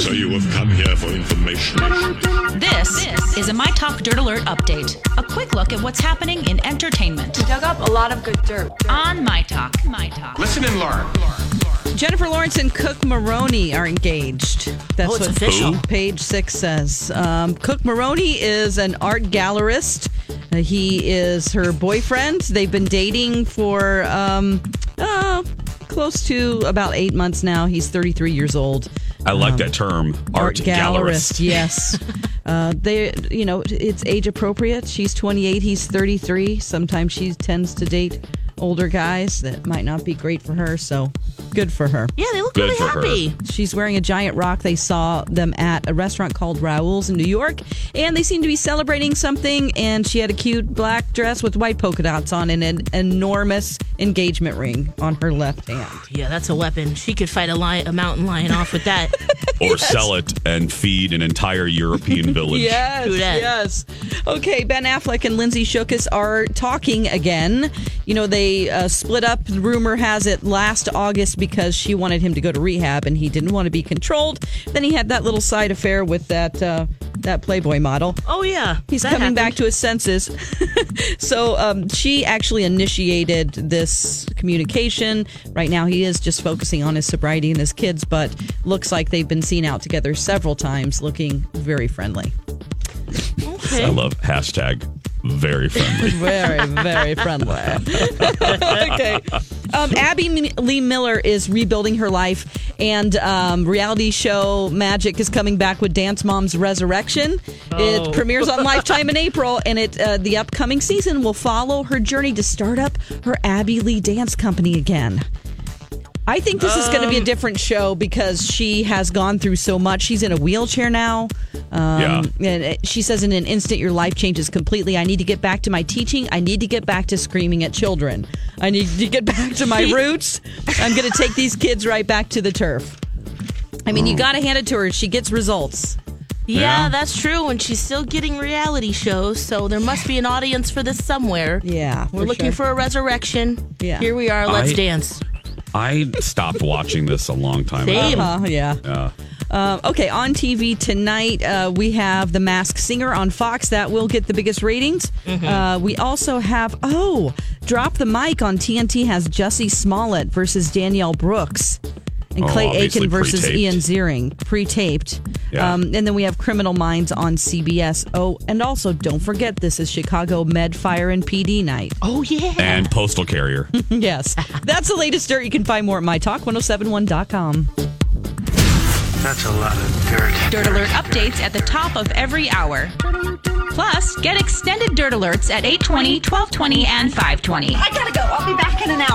So you have come here for information. This is a My Talk Dirt Alert update. A quick look at what's happening in entertainment We Dug up a lot of good dirt. on My Talk. My Talk. Listen and learn. Jennifer Lawrence and Cooke Maroney are engaged. That's Oh, it's what official. Page six says. Um, Cooke Maroney is an art gallerist. Uh, he is her boyfriend. They've been dating for um, uh, close to about eight months now. He's 33 years old. I like that term, art, gallerist. Yes. uh, they, you know, it's age appropriate. She's 28. He's 33. Sometimes she tends to date older guys that might not be great for her. So good for her. Yeah, they look Good really for her. happy. She's wearing a giant rock. They saw them at a restaurant called Raoul's in New York, and they seemed to be celebrating something. And she had a cute black dress with white polka dots on and an enormous engagement ring on her left hand. Yeah, that's a weapon. She could fight a lion, a mountain lion off with that. Or sell it and feed an entire European village. Yes, yes. Okay, Ben Affleck and Lindsay Shookus are talking again. You know, they uh, split up. Rumor has it last August because she wanted him to go to rehab and he didn't want to be controlled. Then he had that little side affair with that uh, that Playboy model. Oh yeah, He's that coming back to his senses. so um, she actually initiated this communication. Right now, he is just focusing on his sobriety and his kids, but looks like they've been seen out together several times, looking very friendly. Okay. I love hashtag very friendly. Very, very friendly. okay. Um, Abby M- Lee Miller is rebuilding her life, and um, reality show Magic is coming back with Dance Moms Resurrection. It premieres on Lifetime in April, and it uh, the upcoming season will follow her journey to start up her Abby Lee Dance Company again. I think this is going to be a um, different show because she has gone through so much. She's in a wheelchair now. Um, Yeah. And uh, she says, in an instant, your life changes completely. I need to get back to my teaching. I need to get back to screaming at children. I need to get back to my roots. I'm going to take these kids right back to the turf. I mean, you mm. got to hand it to her. She gets results. Yeah, Yeah. that's true. And she's still getting reality shows, so there must be an audience for this somewhere. Yeah. We're looking sure. for a resurrection. Yeah. Here we are. Let's I- dance. I stopped watching this a long time Same. ago. Uh, yeah. Yeah. Um, okay, on TV tonight, uh, we have The Masked Singer on Fox. That will get the biggest ratings. Uh, we also have, oh, Drop the Mic on TNT has Jussie Smollett versus Danielle Brooks. And Oh, Clay obviously Aiken versus pre-taped. Ian Ziering, pre taped. Yeah. Um, and then we have Criminal Minds on CBS. Oh, and also don't forget this is Chicago Med, Fire, and PD night. Oh yeah. And postal carrier. yes. That's the latest dirt. You can find more at mytalk1071.com. That's a lot of dirt. Dirt Alert updates at the top of every hour. Plus, get extended Dirt Alerts at 820, 1220, and 520. I gotta go. I'll be back in an hour.